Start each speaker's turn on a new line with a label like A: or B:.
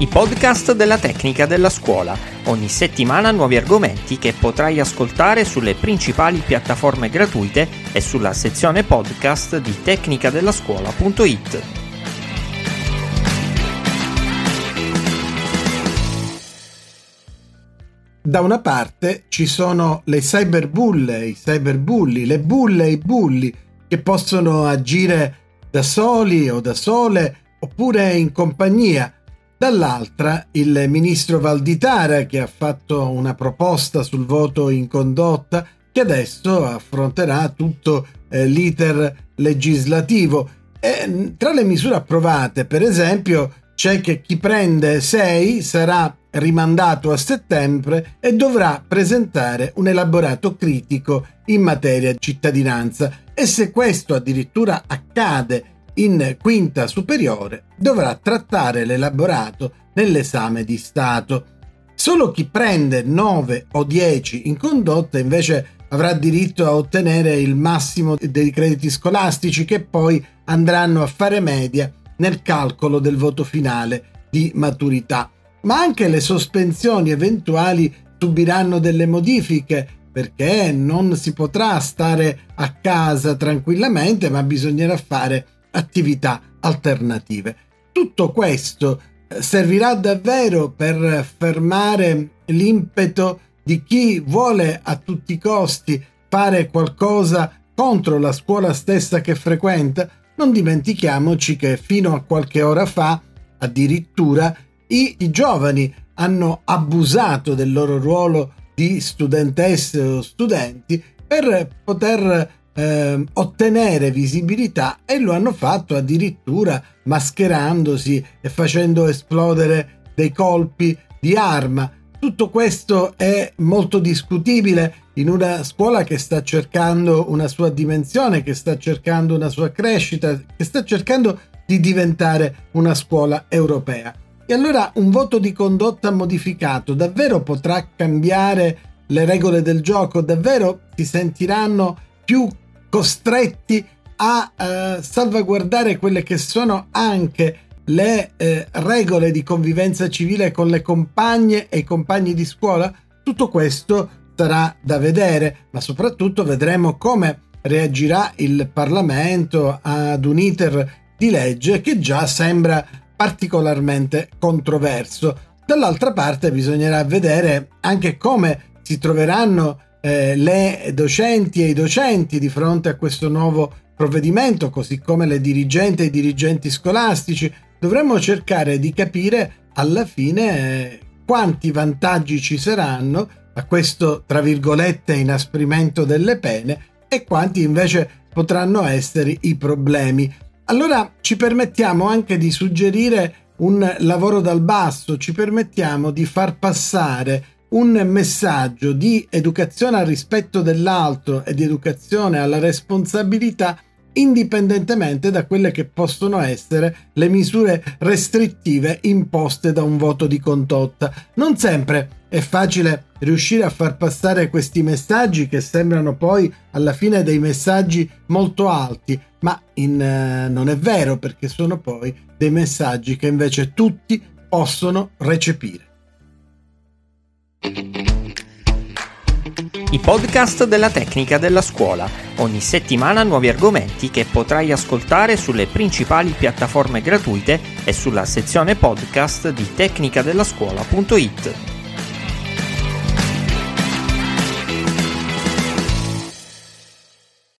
A: I podcast della tecnica della scuola. Ogni settimana nuovi argomenti che potrai ascoltare sulle principali piattaforme gratuite e sulla sezione podcast di tecnicadellascuola.it.
B: Da una parte ci sono le cyberbulle, i cyberbulli, le bulle e i bulli che possono agire da soli o da sole oppure in compagnia Dall'altra il ministro Valditara che ha fatto una proposta sul voto in condotta che adesso affronterà tutto eh, l'iter legislativo. E, tra le misure approvate, per esempio, c'è che chi prende 6 sarà rimandato a settembre e dovrà presentare un elaborato critico in materia di cittadinanza e se questo addirittura accade in quinta superiore dovrà trattare l'elaborato nell'esame di Stato. Solo chi prende 9 o 10 in condotta invece avrà diritto a ottenere il massimo dei crediti scolastici che poi andranno a fare media nel calcolo del voto finale di maturità. Ma anche le sospensioni eventuali subiranno delle modifiche perché non si potrà stare a casa tranquillamente ma bisognerà fare attività alternative. Tutto questo eh, servirà davvero per fermare l'impeto di chi vuole a tutti i costi fare qualcosa contro la scuola stessa che frequenta. Non dimentichiamoci che fino a qualche ora fa addirittura i, i giovani hanno abusato del loro ruolo di studentesse o studenti per poter eh, ottenere visibilità e lo hanno fatto addirittura mascherandosi e facendo esplodere dei colpi di arma. Tutto questo è molto discutibile in una scuola che sta cercando una sua dimensione, che sta cercando una sua crescita, che sta cercando di diventare una scuola europea. E allora un voto di condotta modificato davvero potrà cambiare le regole del gioco? Davvero si sentiranno più costretti a eh, salvaguardare quelle che sono anche le eh, regole di convivenza civile con le compagne e i compagni di scuola? Tutto questo sarà da vedere, ma soprattutto vedremo come reagirà il Parlamento ad un iter di legge che già sembra particolarmente controverso. Dall'altra parte bisognerà vedere anche come si troveranno eh, le docenti e i docenti di fronte a questo nuovo provvedimento, così come le dirigenti e i dirigenti scolastici, dovremmo cercare di capire alla fine eh, quanti vantaggi ci saranno a questo, tra virgolette, inasprimento delle pene e quanti invece potranno essere i problemi. Allora ci permettiamo anche di suggerire un lavoro dal basso, ci permettiamo di far passare un messaggio di educazione al rispetto dell'altro e di educazione alla responsabilità indipendentemente da quelle che possono essere le misure restrittive imposte da un voto di condotta. Non sempre è facile riuscire a far passare questi messaggi che sembrano poi alla fine dei messaggi molto alti, ma in, eh, non è vero perché sono poi dei messaggi che invece tutti possono recepire.
A: I podcast della tecnica della scuola. Ogni settimana nuovi argomenti che potrai ascoltare sulle principali piattaforme gratuite e sulla sezione podcast di tecnicadellascuola.it.